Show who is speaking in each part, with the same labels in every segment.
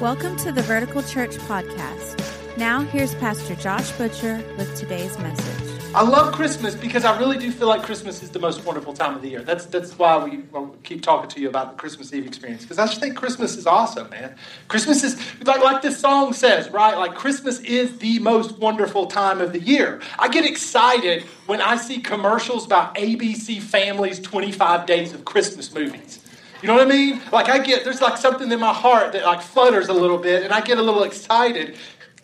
Speaker 1: Welcome to the Vertical Church Podcast. Now, here's Pastor Josh Butcher with today's message.
Speaker 2: I love Christmas because I really do feel like Christmas is the most wonderful time of the year. That's that's why we keep talking to you about the Christmas Eve experience because I just think Christmas is awesome, man. Christmas is like like this song says, right? Like Christmas is the most wonderful time of the year. I get excited when I see commercials about ABC Family's 25 Days of Christmas movies. You know what I mean? Like I get there's like something in my heart that like flutters a little bit, and I get a little excited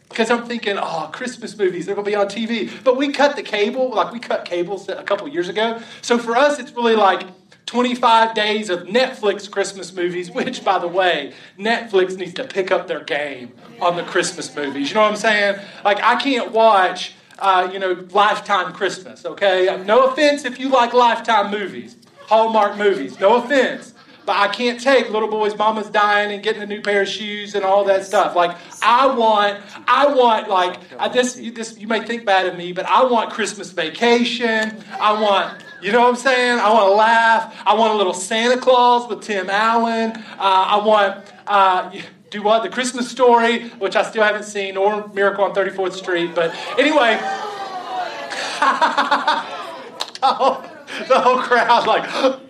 Speaker 2: because I'm thinking, oh, Christmas movies, they're going to be on TV. But we cut the cable, like we cut cables a couple years ago. So for us, it's really like 25 days of Netflix Christmas movies, which, by the way, Netflix needs to pick up their game on the Christmas movies. You know what I'm saying? Like, I can't watch, uh, you know, Lifetime Christmas, okay? No offense if you like Lifetime movies, Hallmark movies. No offense. But I can't take little boy's mama's dying and getting a new pair of shoes and all that stuff. Like I want, I want like I, this. You, this you may think bad of me, but I want Christmas vacation. I want, you know what I'm saying? I want to laugh. I want a little Santa Claus with Tim Allen. Uh, I want. Uh, do what? The Christmas story, which I still haven't seen, or Miracle on 34th Street. But anyway, the, whole, the whole crowd like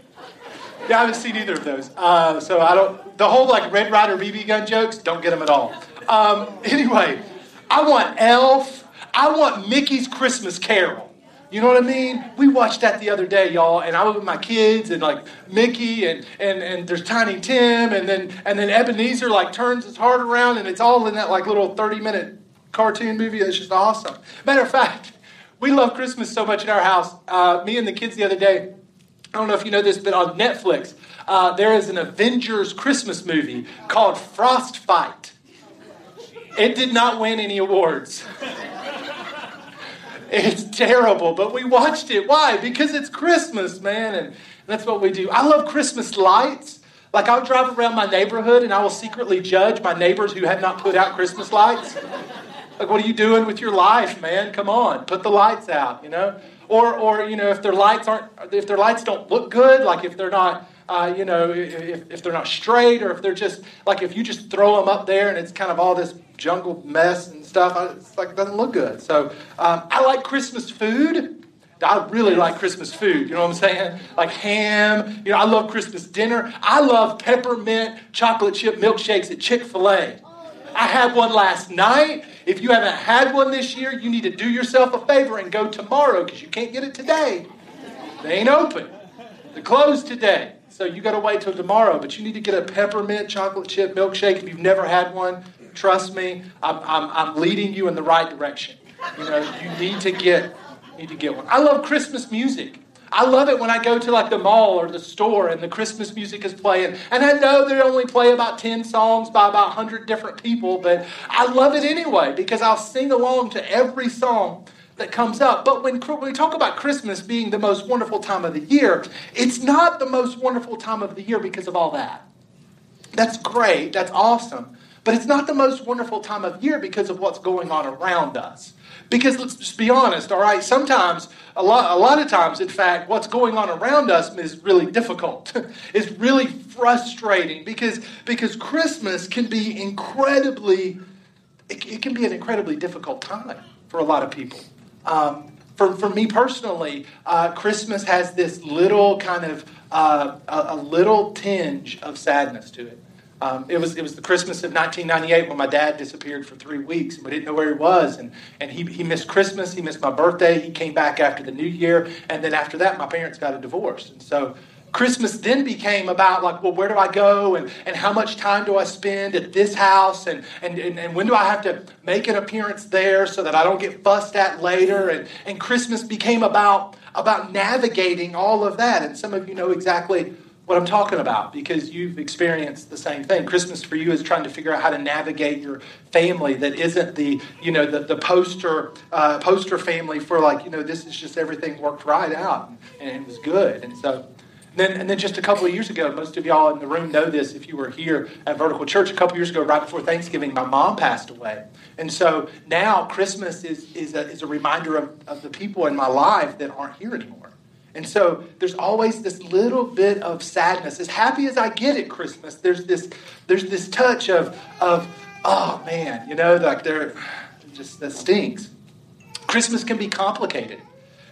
Speaker 2: yeah, I haven't seen either of those. Uh, so I don't. The whole like Red Ryder BB gun jokes, don't get them at all. Um, anyway, I want Elf. I want Mickey's Christmas Carol. You know what I mean? We watched that the other day, y'all, and I was with my kids and like Mickey and and and there's Tiny Tim and then and then Ebenezer like turns his heart around and it's all in that like little 30 minute cartoon movie. It's just awesome. Matter of fact, we love Christmas so much in our house. Uh, me and the kids the other day I don't know if you know this, but on Netflix, uh, there is an Avengers Christmas movie called Frostfight. It did not win any awards. It's terrible, but we watched it. Why? Because it's Christmas, man, and that's what we do. I love Christmas lights. Like I'll drive around my neighborhood and I will secretly judge my neighbors who have not put out Christmas lights. Like, what are you doing with your life, man? Come on, put the lights out, you know? Or, or you know, if their lights aren't, if their lights don't look good, like if they're not, uh, you know, if, if they're not straight, or if they're just like if you just throw them up there and it's kind of all this jungle mess and stuff, it's like it doesn't look good. So um, I like Christmas food. I really like Christmas food. You know what I'm saying? Like ham. You know, I love Christmas dinner. I love peppermint chocolate chip milkshakes at Chick Fil A. I had one last night. If you haven't had one this year, you need to do yourself a favor and go tomorrow because you can't get it today. They ain't open. They're closed today. So you got to wait till tomorrow. But you need to get a peppermint chocolate chip milkshake. If you've never had one, trust me, I'm, I'm, I'm leading you in the right direction. You know, you need to get need to get one. I love Christmas music. I love it when I go to like the mall or the store and the Christmas music is playing. And I know they only play about 10 songs by about 100 different people, but I love it anyway because I'll sing along to every song that comes up. But when, we talk about Christmas being the most wonderful time of the year, it's not the most wonderful time of the year because of all that. That's great, that's awesome. But it's not the most wonderful time of year because of what's going on around us. Because let's just be honest, all right? Sometimes, a lot, a lot of times, in fact, what's going on around us is really difficult. it's really frustrating because, because Christmas can be incredibly, it, it, can be an incredibly difficult time for a lot of people. Um, for, for me personally, uh, Christmas has this little kind of, uh, a, a little tinge of sadness to it. Um, it, was, it was the Christmas of 1998 when my dad disappeared for three weeks we didn't know where he was. And, and he, he missed Christmas, he missed my birthday, he came back after the new year. And then after that, my parents got a divorce. And so Christmas then became about like, well, where do I go and, and how much time do I spend at this house and, and, and, and when do I have to make an appearance there so that I don't get fussed at later? And, and Christmas became about, about navigating all of that. And some of you know exactly what I'm talking about because you've experienced the same thing. Christmas for you is trying to figure out how to navigate your family that isn't the you know the, the poster uh, poster family for like you know this is just everything worked right out and, it was good and so. Then, and then just a couple of years ago, most of y'all in the room know this if you were here at Vertical Church. A couple years ago, right before Thanksgiving, my mom passed away. And so now Christmas is, is, a, is a reminder of, of the people in my life that aren't here anymore. And so there's always this little bit of sadness. As happy as I get at Christmas, there's this there's this touch of of oh man, you know, like there just that stinks. Christmas can be complicated.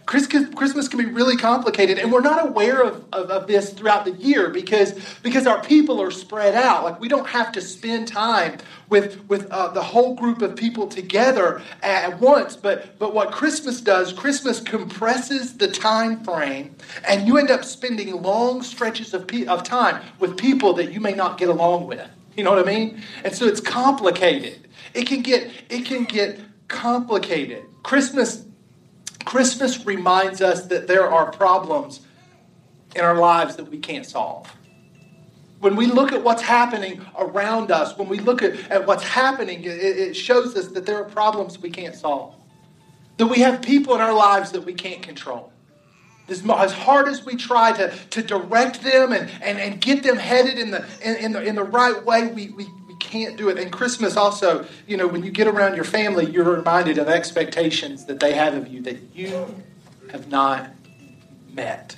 Speaker 2: Christmas can be really complicated, and we're not aware of, of, of, this throughout the year because, because our people are spread out. Like, we don't have to spend time with, with uh, the whole group of people together at once. But, but what Christmas does, Christmas compresses the time frame, and you end up spending long stretches of, pe- of time with people that you may not get along with. You know what I mean? And so it's complicated. It can get, it can get complicated. Christmas Christmas reminds us that there are problems in our lives that we can't solve. When we look at what's happening around us, when we look at, at what's happening, it, it shows us that there are problems we can't solve. That we have people in our lives that we can't control. As hard as we try to, to direct them and, and, and get them headed in the, in, in the, in the right way, we, we, can't do it. And Christmas also, you know, when you get around your family, you're reminded of expectations that they have of you that you have not met.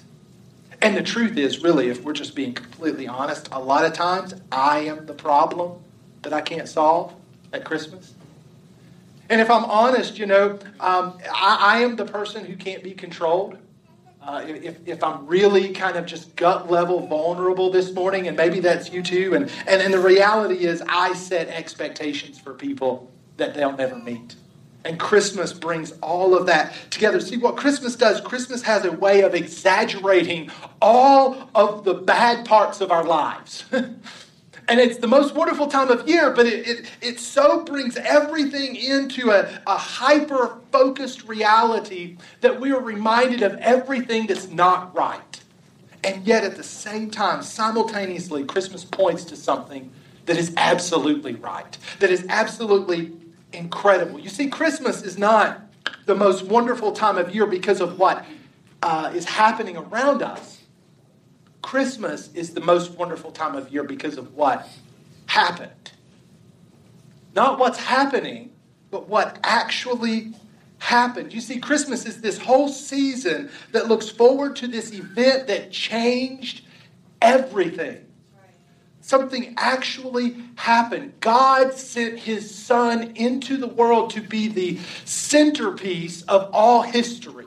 Speaker 2: And the truth is, really, if we're just being completely honest, a lot of times I am the problem that I can't solve at Christmas. And if I'm honest, you know, um, I, I am the person who can't be controlled. Uh, if, if I'm really kind of just gut level vulnerable this morning, and maybe that's you too, and, and, and the reality is I set expectations for people that they'll never meet. And Christmas brings all of that together. See, what Christmas does, Christmas has a way of exaggerating all of the bad parts of our lives. And it's the most wonderful time of year, but it, it, it so brings everything into a, a hyper focused reality that we are reminded of everything that's not right. And yet, at the same time, simultaneously, Christmas points to something that is absolutely right, that is absolutely incredible. You see, Christmas is not the most wonderful time of year because of what uh, is happening around us. Christmas is the most wonderful time of year because of what happened. Not what's happening, but what actually happened. You see, Christmas is this whole season that looks forward to this event that changed everything. Something actually happened. God sent his son into the world to be the centerpiece of all history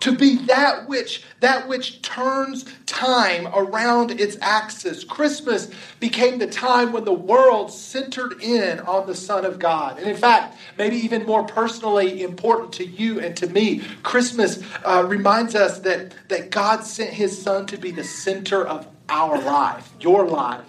Speaker 2: to be that which that which turns time around its axis. Christmas became the time when the world centered in on the son of god. And in fact maybe even more personally important to you and to me christmas uh, reminds us that that god sent his son to be the center of our life your life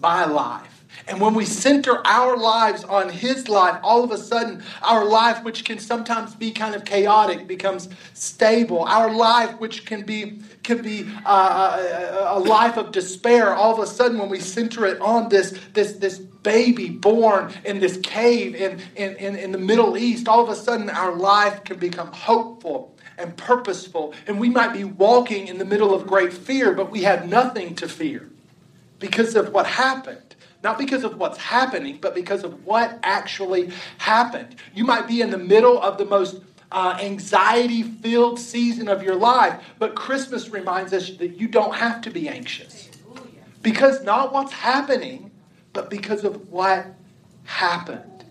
Speaker 2: my life and when we center our lives on His life, all of a sudden, our life, which can sometimes be kind of chaotic, becomes stable. Our life, which can be can be uh, a, a life of despair, all of a sudden, when we center it on this this this baby born in this cave in, in, in, in the Middle East, all of a sudden, our life can become hopeful and purposeful. And we might be walking in the middle of great fear, but we have nothing to fear because of what happened. Not because of what's happening, but because of what actually happened. You might be in the middle of the most uh, anxiety filled season of your life, but Christmas reminds us that you don't have to be anxious. Because not what's happening, but because of what happened.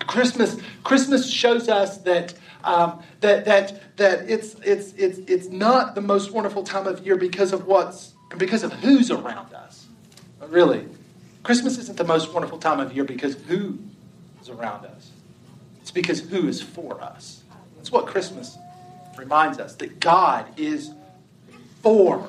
Speaker 2: Christmas, Christmas shows us that, um, that, that, that it's, it's, it's, it's not the most wonderful time of year because of what's because of who's around us. Really. Christmas isn't the most wonderful time of year because who is around us. It's because who is for us. That's what Christmas reminds us that God is for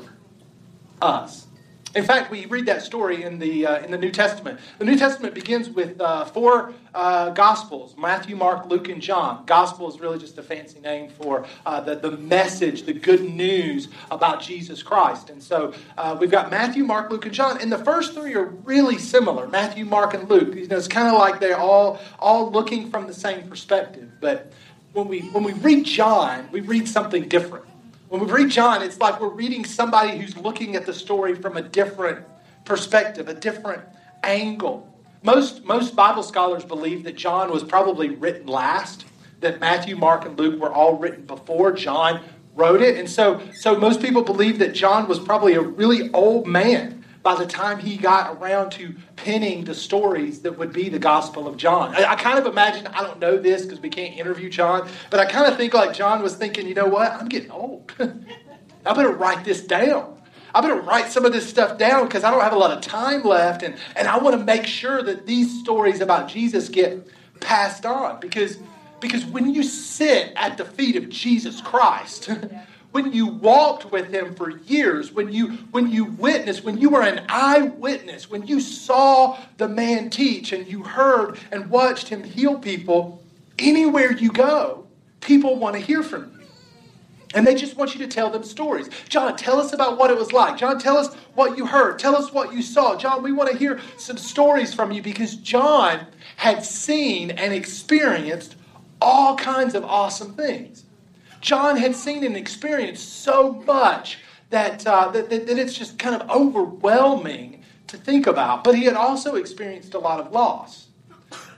Speaker 2: us. In fact, we read that story in the, uh, in the New Testament. The New Testament begins with uh, four uh, Gospels Matthew, Mark, Luke, and John. Gospel is really just a fancy name for uh, the, the message, the good news about Jesus Christ. And so uh, we've got Matthew, Mark, Luke, and John. And the first three are really similar Matthew, Mark, and Luke. You know, it's kind of like they're all, all looking from the same perspective. But when we, when we read John, we read something different. When we read John, it's like we're reading somebody who's looking at the story from a different perspective, a different angle. Most, most Bible scholars believe that John was probably written last, that Matthew, Mark, and Luke were all written before John wrote it. And so, so most people believe that John was probably a really old man by the time he got around to penning the stories that would be the Gospel of John. I, I kind of imagine, I don't know this because we can't interview John, but I kind of think like John was thinking, you know what? I'm getting old. I better write this down. I better write some of this stuff down because I don't have a lot of time left. And, and I want to make sure that these stories about Jesus get passed on because, because when you sit at the feet of Jesus Christ, when you walked with him for years, when you when you witnessed, when you were an eyewitness, when you saw the man teach and you heard and watched him heal people, anywhere you go, people want to hear from you. And they just want you to tell them stories. John, tell us about what it was like. John, tell us what you heard. Tell us what you saw. John, we want to hear some stories from you because John had seen and experienced all kinds of awesome things. John had seen and experienced so much that, uh, that, that, that it's just kind of overwhelming to think about. But he had also experienced a lot of loss.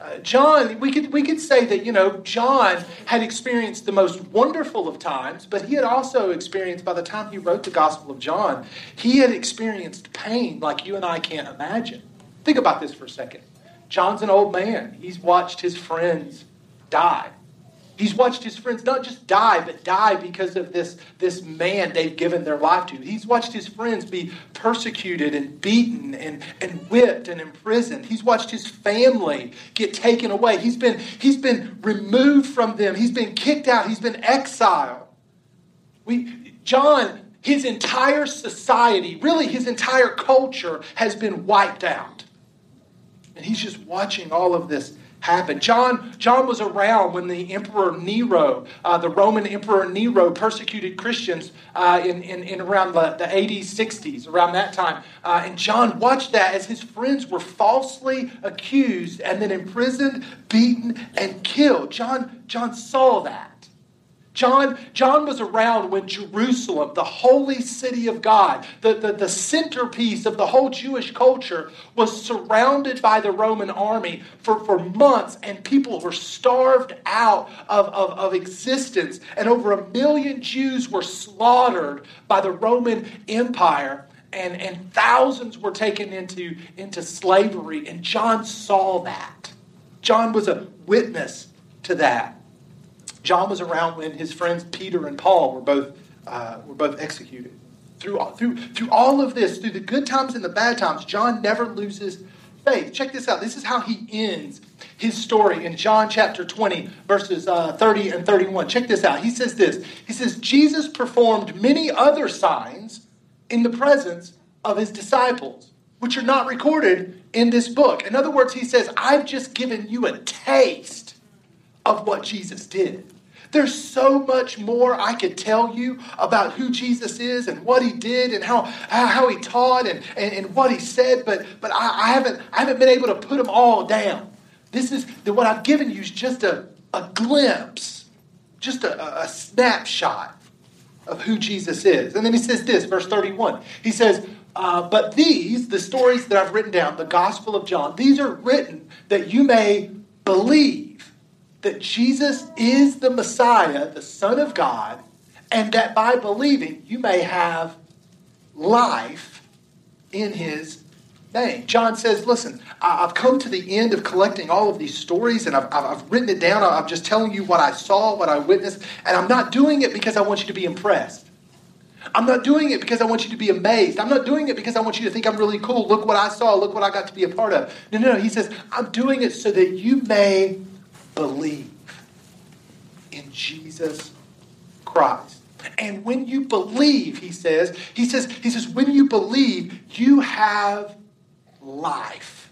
Speaker 2: Uh, John, we could, we could say that, you know, John had experienced the most wonderful of times, but he had also experienced, by the time he wrote the Gospel of John, he had experienced pain like you and I can't imagine. Think about this for a second. John's an old man. He's watched his friends die. He's watched his friends not just die, but die because of this, this man they've given their life to. He's watched his friends be persecuted and beaten and, and whipped and imprisoned. He's watched his family get taken away. He's been, he's been removed from them. He's been kicked out. He's been exiled. We, John, his entire society, really his entire culture, has been wiped out. And he's just watching all of this happened. John, John was around when the Emperor Nero, uh, the Roman Emperor Nero, persecuted Christians uh, in, in, in, around the, the 80s, 60s, around that time. Uh, and John watched that as his friends were falsely accused and then imprisoned, beaten, and killed. John, John saw that. John, John was around when Jerusalem, the holy city of God, the, the, the centerpiece of the whole Jewish culture, was surrounded by the Roman army for, for months, and people were starved out of, of, of existence. And over a million Jews were slaughtered by the Roman Empire. And, and thousands were taken into, into slavery. And John saw that. John was a witness to that. John was around when his friends Peter and Paul were both, uh, were both executed. Through, through, through all of this, through the good times and the bad times, John never loses faith. Check this out. This is how he ends his story in John chapter 20, verses uh, 30 and 31. Check this out. He says this He says, Jesus performed many other signs in the presence of his disciples, which are not recorded in this book. In other words, he says, I've just given you a taste of what Jesus did. There's so much more I could tell you about who Jesus is and what he did and how, how he taught and, and, and what he said, but, but I, I, haven't, I haven't been able to put them all down. This is the, what I've given you is just a, a glimpse, just a, a snapshot of who Jesus is. And then he says this, verse 31. He says, uh, But these, the stories that I've written down, the Gospel of John, these are written that you may believe that Jesus is the Messiah, the Son of God, and that by believing you may have life in his name. John says, Listen, I've come to the end of collecting all of these stories and I've, I've written it down. I'm just telling you what I saw, what I witnessed, and I'm not doing it because I want you to be impressed. I'm not doing it because I want you to be amazed. I'm not doing it because I want you to think I'm really cool. Look what I saw. Look what I got to be a part of. No, no, no. He says, I'm doing it so that you may believe in Jesus Christ. And when you believe, he says, he says, he says, when you believe, you have life.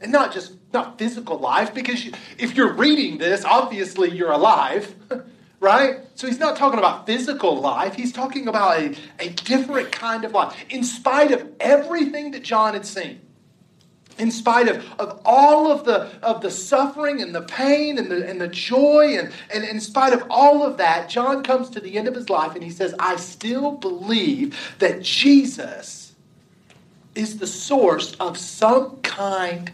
Speaker 2: And not just not physical life, because you, if you're reading this, obviously you're alive, right? So he's not talking about physical life, he's talking about a, a different kind of life. In spite of everything that John had seen, in spite of, of all of the, of the suffering and the pain and the, and the joy, and, and in spite of all of that, John comes to the end of his life and he says, I still believe that Jesus is the source of some kind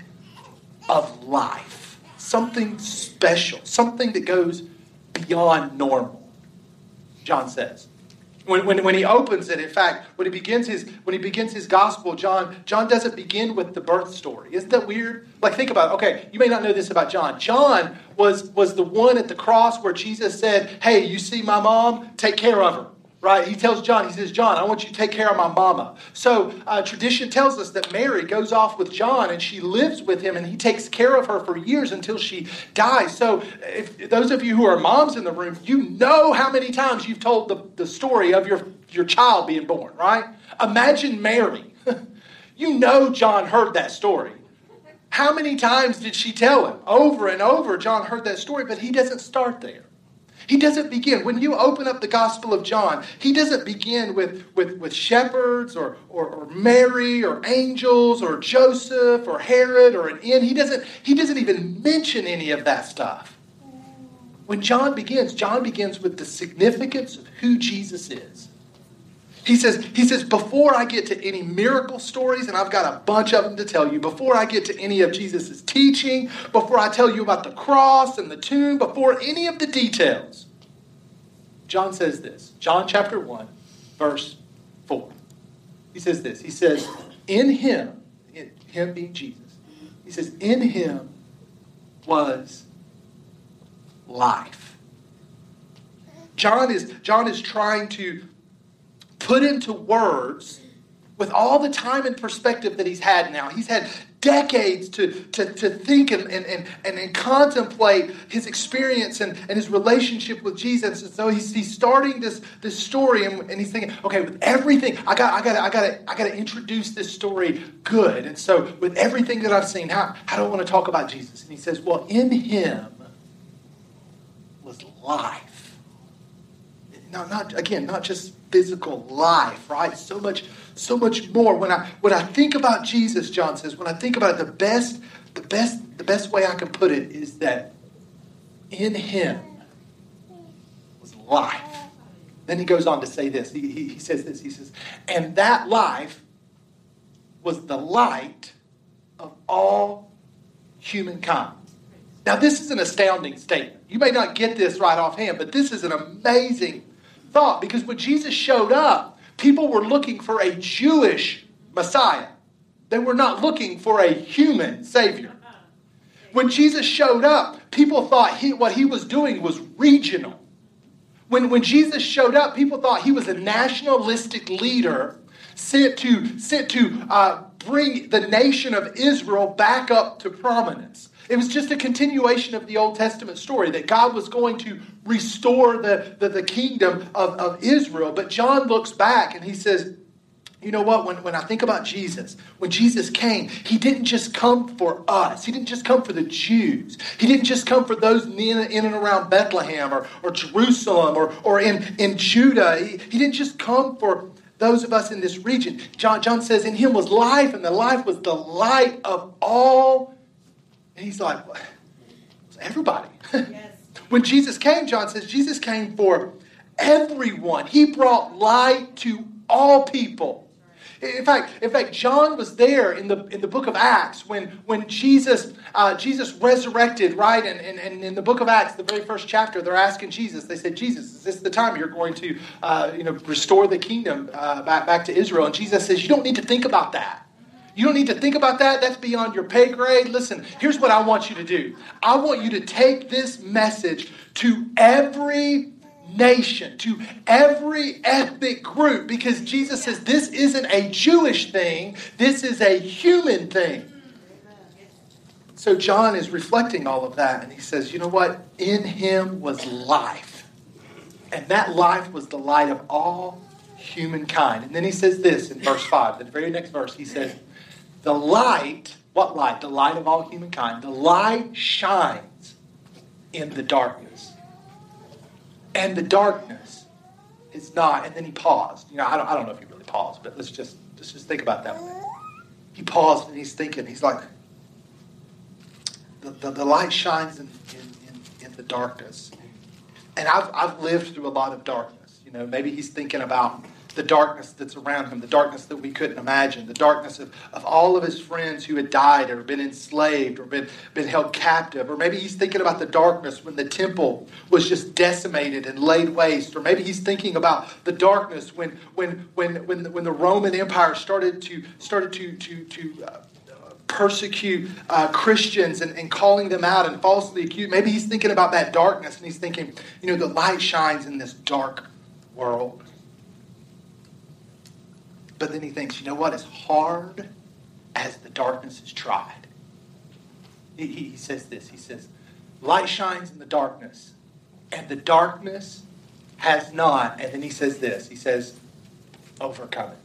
Speaker 2: of life, something special, something that goes beyond normal. John says. When, when, when he opens it, in fact, when he begins his when he begins his gospel, John John doesn't begin with the birth story. Isn't that weird? Like think about it. Okay, you may not know this about John. John was was the one at the cross where Jesus said, "Hey, you see my mom? Take care of her." Right? He tells John, he says, John, I want you to take care of my mama. So uh, tradition tells us that Mary goes off with John and she lives with him and he takes care of her for years until she dies. So if those of you who are moms in the room, you know how many times you've told the, the story of your, your child being born, right? Imagine Mary. you know John heard that story. How many times did she tell him? Over and over, John heard that story, but he doesn't start there. He doesn't begin, when you open up the Gospel of John, he doesn't begin with, with, with shepherds or, or, or Mary or angels or Joseph or Herod or an inn. He doesn't, he doesn't even mention any of that stuff. When John begins, John begins with the significance of who Jesus is. He says, he says, before I get to any miracle stories, and I've got a bunch of them to tell you, before I get to any of Jesus' teaching, before I tell you about the cross and the tomb, before any of the details, John says this. John chapter 1, verse 4. He says this. He says, In him, in him being Jesus, he says, In him was life. John is, John is trying to put into words with all the time and perspective that he's had now. He's had decades to, to, to think and, and, and, and, contemplate his experience and, and his relationship with Jesus. And so he's, he's starting this, this story and, and he's thinking, okay, with everything, I got I got I got I got to introduce this story good. And so with everything that I've seen, how, how do I want to talk about Jesus? And he says, well, in him was life. Now, not again, not just physical life, right? So much, so much more. When I when I think about Jesus, John says, when I think about it, the best, the best, the best way I can put it is that in him was life. Then he goes on to say this. He, he, he says this. He says, and that life was the light of all humankind. Now, this is an astounding statement. You may not get this right offhand, but this is an amazing thought because when Jesus showed up, people were looking for a Jewish Messiah. They were not looking for a human Savior. When Jesus showed up, people thought he, what he was doing was regional. When, when Jesus showed up, people thought he was a nationalistic leader sent to, sent to uh, bring the nation of Israel back up to prominence. It was just a continuation of the Old Testament story that God was going to restore the, the, the kingdom of, of Israel. But John looks back and he says, you know what? When, when I think about Jesus, when Jesus came, he didn't just come for us. He didn't just come for the Jews. He didn't just come for those in, in and around Bethlehem or, or Jerusalem or, or in, in Judah. He, he didn't just come for those of us in this region. John, John says, In him was life, and the life was the light of all and he's like, everybody. Yes. when Jesus came, John says, Jesus came for everyone. He brought light to all people. In fact, in fact, John was there in the in the book of Acts when when Jesus uh, Jesus resurrected, right? And, and, and in the book of Acts, the very first chapter, they're asking Jesus. They said, "Jesus, is this the time you're going to uh, you know restore the kingdom uh, back back to Israel?" And Jesus says, "You don't need to think about that." You don't need to think about that. That's beyond your pay grade. Listen, here's what I want you to do I want you to take this message to every nation, to every ethnic group, because Jesus says this isn't a Jewish thing, this is a human thing. So John is reflecting all of that, and he says, You know what? In him was life. And that life was the light of all humankind. And then he says this in verse 5, the very next verse, he says, the light, what light? The light of all humankind. The light shines in the darkness. And the darkness is not. And then he paused. You know, I don't, I don't know if he really paused, but let's just, let's just think about that. He paused and he's thinking, he's like, the, the, the light shines in, in, in, in the darkness. And I've, I've lived through a lot of darkness. You know, maybe he's thinking about the darkness that's around him, the darkness that we couldn't imagine, the darkness of, of all of his friends who had died or been enslaved or been, been held captive. Or maybe he's thinking about the darkness when the temple was just decimated and laid waste. Or maybe he's thinking about the darkness when, when, when, when, the, when the Roman Empire started to, started to, to, to uh, persecute uh, Christians and, and calling them out and falsely accuse. Maybe he's thinking about that darkness and he's thinking, you know, the light shines in this dark world. But then he thinks, you know what? As hard as the darkness is tried, he, he says this. He says, light shines in the darkness, and the darkness has not. And then he says this. He says, overcome it.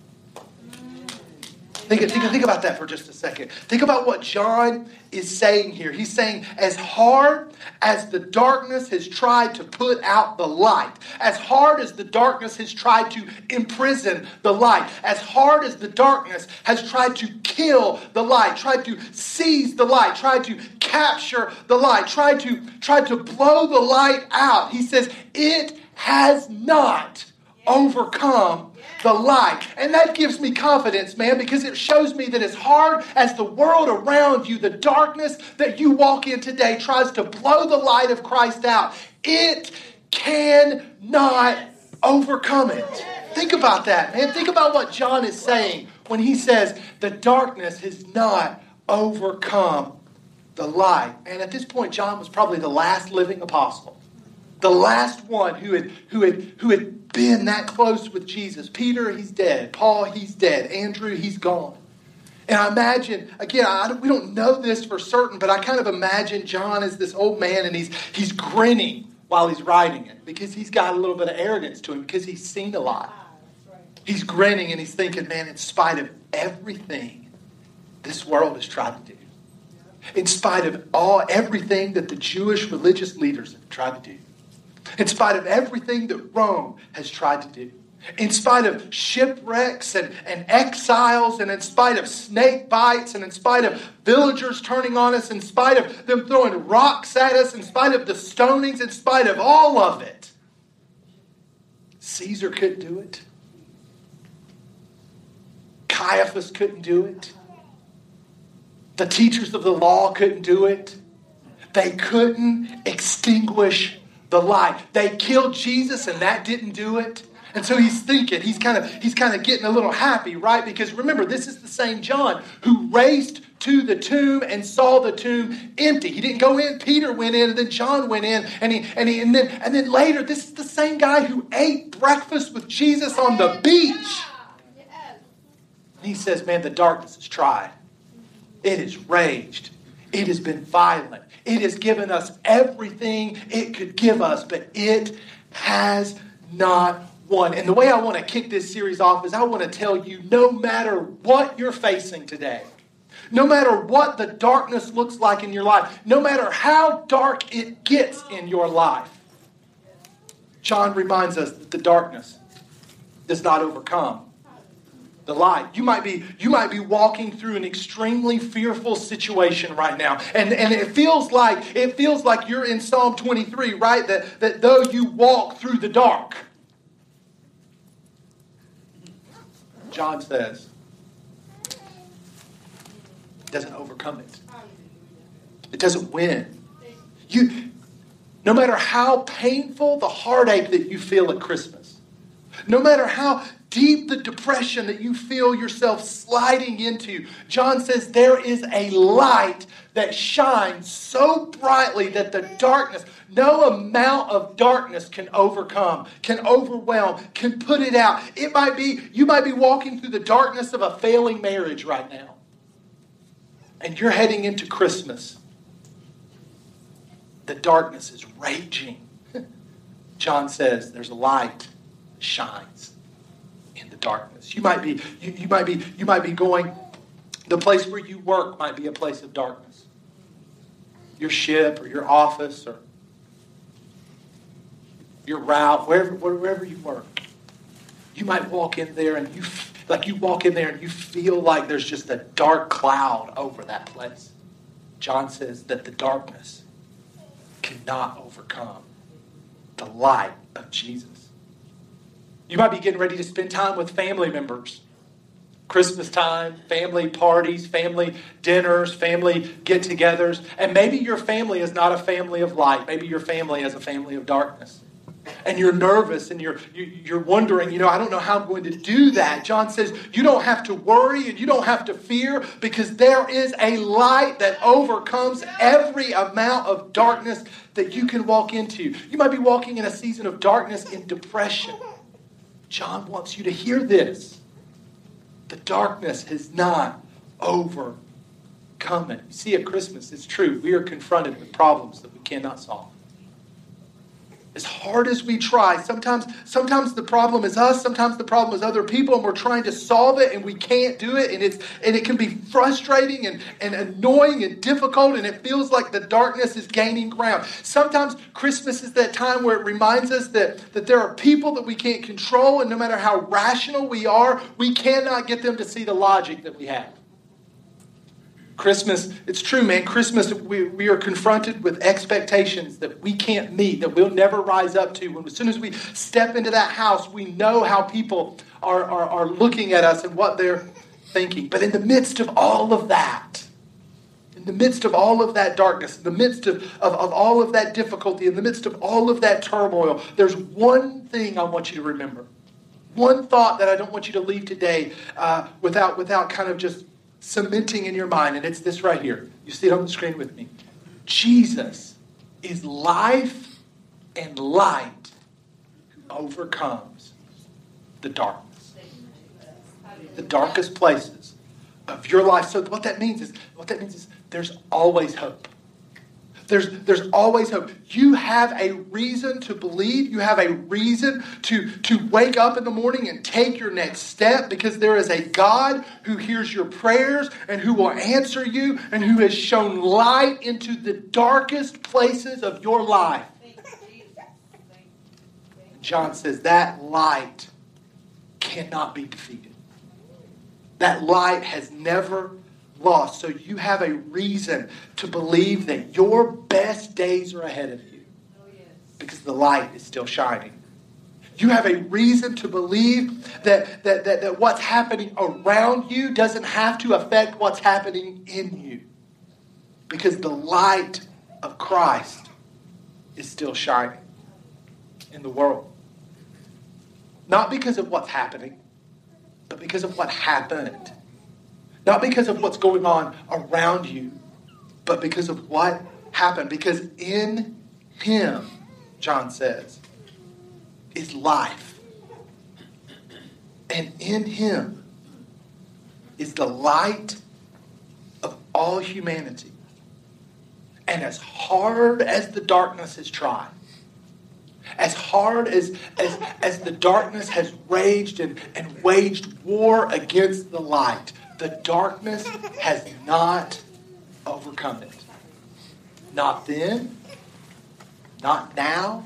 Speaker 2: Think, think, think about that for just a second. Think about what John is saying here. He's saying, as hard as the darkness has tried to put out the light, as hard as the darkness has tried to imprison the light, as hard as the darkness has tried to kill the light, tried to seize the light, tried to capture the light, tried to, tried to blow the light out, he says, it has not overcome the light. And that gives me confidence, man, because it shows me that as hard as the world around you, the darkness that you walk in today tries to blow the light of Christ out, it cannot overcome it. Think about that, man. Think about what John is saying when he says the darkness has not overcome the light. And at this point, John was probably the last living apostle the last one who had, who had, who had been that close with Jesus. Peter, he's dead. Paul, he's dead. Andrew, he's gone. And I imagine, again, I don't, we don't know this for certain, but I kind of imagine John as this old man and he's, he's grinning while he's writing it because he's got a little bit of arrogance to him because he's seen a lot. He's grinning and he's thinking, man, in spite of everything this world has tried to do, in spite of all everything that the Jewish religious leaders have tried to do, in spite of everything that Rome has tried to do, in spite of shipwrecks and, and exiles, and in spite of snake bites, and in spite of villagers turning on us, in spite of them throwing rocks at us, in spite of the stonings, in spite of all of it, Caesar couldn't do it. Caiaphas couldn't do it. The teachers of the law couldn't do it. They couldn't extinguish the lie. They killed Jesus and that didn't do it. And so he's thinking, he's kind of he's kind of getting a little happy, right? Because remember, this is the same John who raced to the tomb and saw the tomb empty. He didn't go in, Peter went in, and then John went in, and he and he and then and then later, this is the same guy who ate breakfast with Jesus on the beach. And he says, Man, the darkness is tried. It is raged. It has been violent. It has given us everything it could give us, but it has not won. And the way I want to kick this series off is I want to tell you no matter what you're facing today, no matter what the darkness looks like in your life, no matter how dark it gets in your life, John reminds us that the darkness does not overcome the light. You might be you might be walking through an extremely fearful situation right now. And, and it feels like it feels like you're in Psalm 23, right? That, that though you walk through the dark. John says, it doesn't overcome it. It doesn't win. You no matter how painful the heartache that you feel at Christmas, no matter how deep the depression that you feel yourself sliding into, John says there is a light that shines so brightly that the darkness, no amount of darkness can overcome, can overwhelm, can put it out. It might be, you might be walking through the darkness of a failing marriage right now. And you're heading into Christmas. The darkness is raging. John says there's a light that shines darkness. You might be, you, you might be, you might be going, the place where you work might be a place of darkness. Your ship or your office or your route, wherever, wherever you work. You might walk in there and you, like you walk in there and you feel like there's just a dark cloud over that place. John says that the darkness cannot overcome the light of Jesus. You might be getting ready to spend time with family members. Christmas time, family parties, family dinners, family get togethers. And maybe your family is not a family of light. Maybe your family is a family of darkness and you're nervous and you're you're wondering you know i don't know how i'm going to do that john says you don't have to worry and you don't have to fear because there is a light that overcomes every amount of darkness that you can walk into you might be walking in a season of darkness in depression john wants you to hear this. The darkness has not overcome it. You see at christmas it's true. We are confronted with problems that we cannot solve as hard as we try sometimes sometimes the problem is us sometimes the problem is other people and we're trying to solve it and we can't do it and it's and it can be frustrating and, and annoying and difficult and it feels like the darkness is gaining ground. Sometimes christmas is that time where it reminds us that that there are people that we can't control and no matter how rational we are we cannot get them to see the logic that we have Christmas, it's true, man. Christmas, we, we are confronted with expectations that we can't meet, that we'll never rise up to. When, as soon as we step into that house, we know how people are, are, are looking at us and what they're thinking. But in the midst of all of that, in the midst of all of that darkness, in the midst of, of, of all of that difficulty, in the midst of all of that turmoil, there's one thing I want you to remember. One thought that I don't want you to leave today uh, without, without kind of just cementing in your mind, and it's this right here. You see it on the screen with me. Jesus is life and light who overcomes the darkness. The darkest places of your life. So what that means is what that means is there's always hope. There's, there's always hope. You have a reason to believe. You have a reason to, to wake up in the morning and take your next step because there is a God who hears your prayers and who will answer you and who has shown light into the darkest places of your life. John says that light cannot be defeated. That light has never lost. So you have a reason to believe that your best days are ahead of you because the light is still shining. You have a reason to believe that, that, that, that what's happening around you doesn't have to affect what's happening in you because the light of Christ is still shining in the world. Not because of what's happening, but because of what happened not because of what's going on around you, but because of what happened. Because in Him, John says, is life. And in Him is the light of all humanity. And as hard as the darkness has tried, as hard as, as, as the darkness has raged and, and waged war against the light, the darkness has not overcome it. Not then, not now,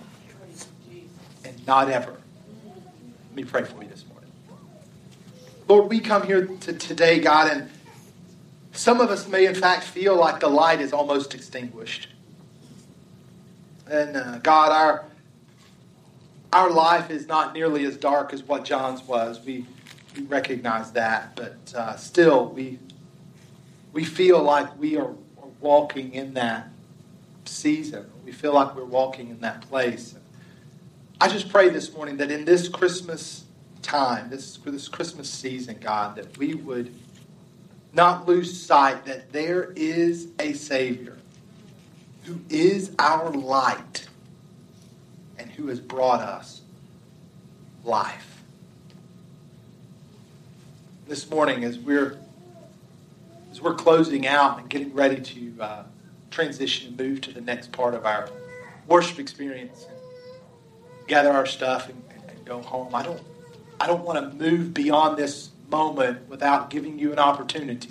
Speaker 2: and not ever. Let me pray for you this morning. Lord, we come here to today, God, and some of us may in fact feel like the light is almost extinguished. And uh, God, our our life is not nearly as dark as what John's was. We we recognize that, but uh, still, we we feel like we are, are walking in that season. We feel like we're walking in that place. I just pray this morning that in this Christmas time, this this Christmas season, God, that we would not lose sight that there is a Savior who is our light and who has brought us life this morning as we're as we're closing out and getting ready to uh, transition and move to the next part of our worship experience and gather our stuff and, and go home. I don't I don't want to move beyond this moment without giving you an opportunity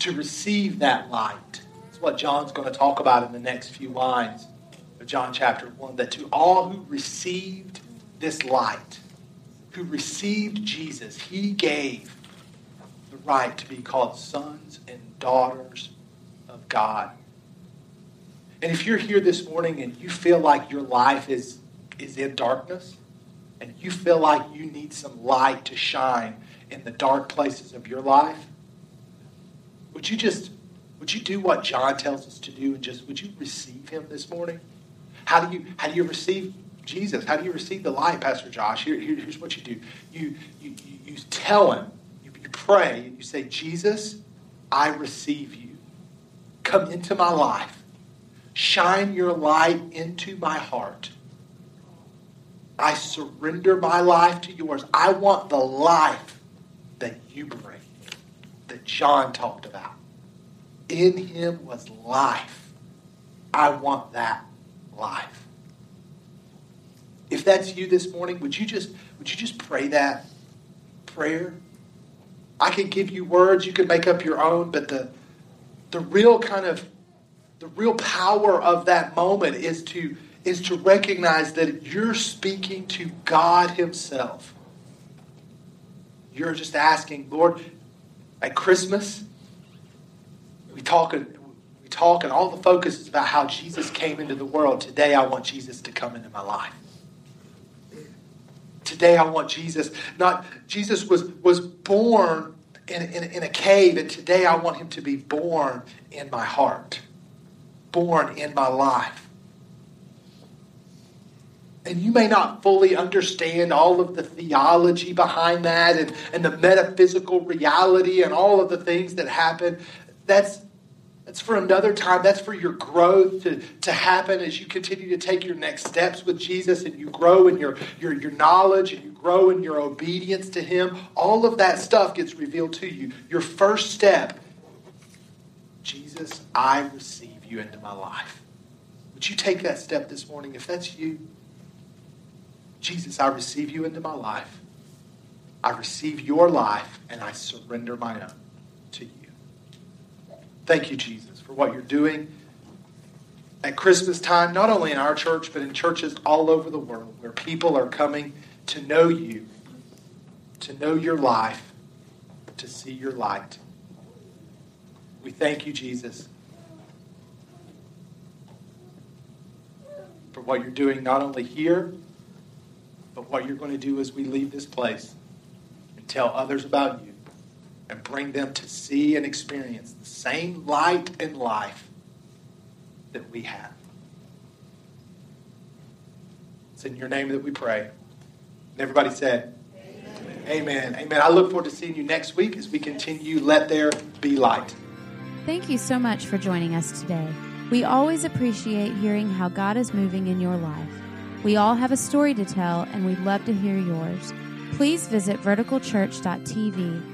Speaker 2: to receive that light. That's what John's going to talk about in the next few lines of John chapter 1 that to all who received this light who received Jesus, he gave the right to be called sons and daughters of God. And if you're here this morning and you feel like your life is, is in darkness, and you feel like you need some light to shine in the dark places of your life, would you just would you do what John tells us to do and just would you receive him this morning? How do you how do you receive Jesus? How do you receive the light, Pastor Josh? Here, here, here's what you do. You, you, you tell him, you, you pray, you say, Jesus, I receive you. Come into my life. Shine your light into my heart. I surrender my life to yours. I want the life that you bring, that John talked about. In him was life. I want that life. If that's you this morning, would you just would you just pray that prayer? I can give you words, you can make up your own, but the the real kind of the real power of that moment is to is to recognize that you're speaking to God himself. You're just asking, Lord, at Christmas, we talk we talk and all the focus is about how Jesus came into the world. Today I want Jesus to come into my life. Today I want Jesus. Not Jesus was was born in, in, in a cave, and today I want him to be born in my heart, born in my life. And you may not fully understand all of the theology behind that and, and the metaphysical reality and all of the things that happen. That's that's for another time. That's for your growth to, to happen as you continue to take your next steps with Jesus and you grow in your, your, your knowledge and you grow in your obedience to Him. All of that stuff gets revealed to you. Your first step Jesus, I receive you into my life. Would you take that step this morning? If that's you, Jesus, I receive you into my life. I receive your life and I surrender my own. Thank you, Jesus, for what you're doing at Christmas time, not only in our church, but in churches all over the world where people are coming to know you, to know your life, to see your light. We thank you, Jesus, for what you're doing not only here, but what you're going to do as we leave this place and tell others about you and bring them to see and experience the same light and life that we have. It's in your name that we pray. And everybody said, Amen. Amen. Amen. I look forward to seeing you next week as we continue Let There Be Light.
Speaker 1: Thank you so much for joining us today. We always appreciate hearing how God is moving in your life. We all have a story to tell, and we'd love to hear yours. Please visit verticalchurch.tv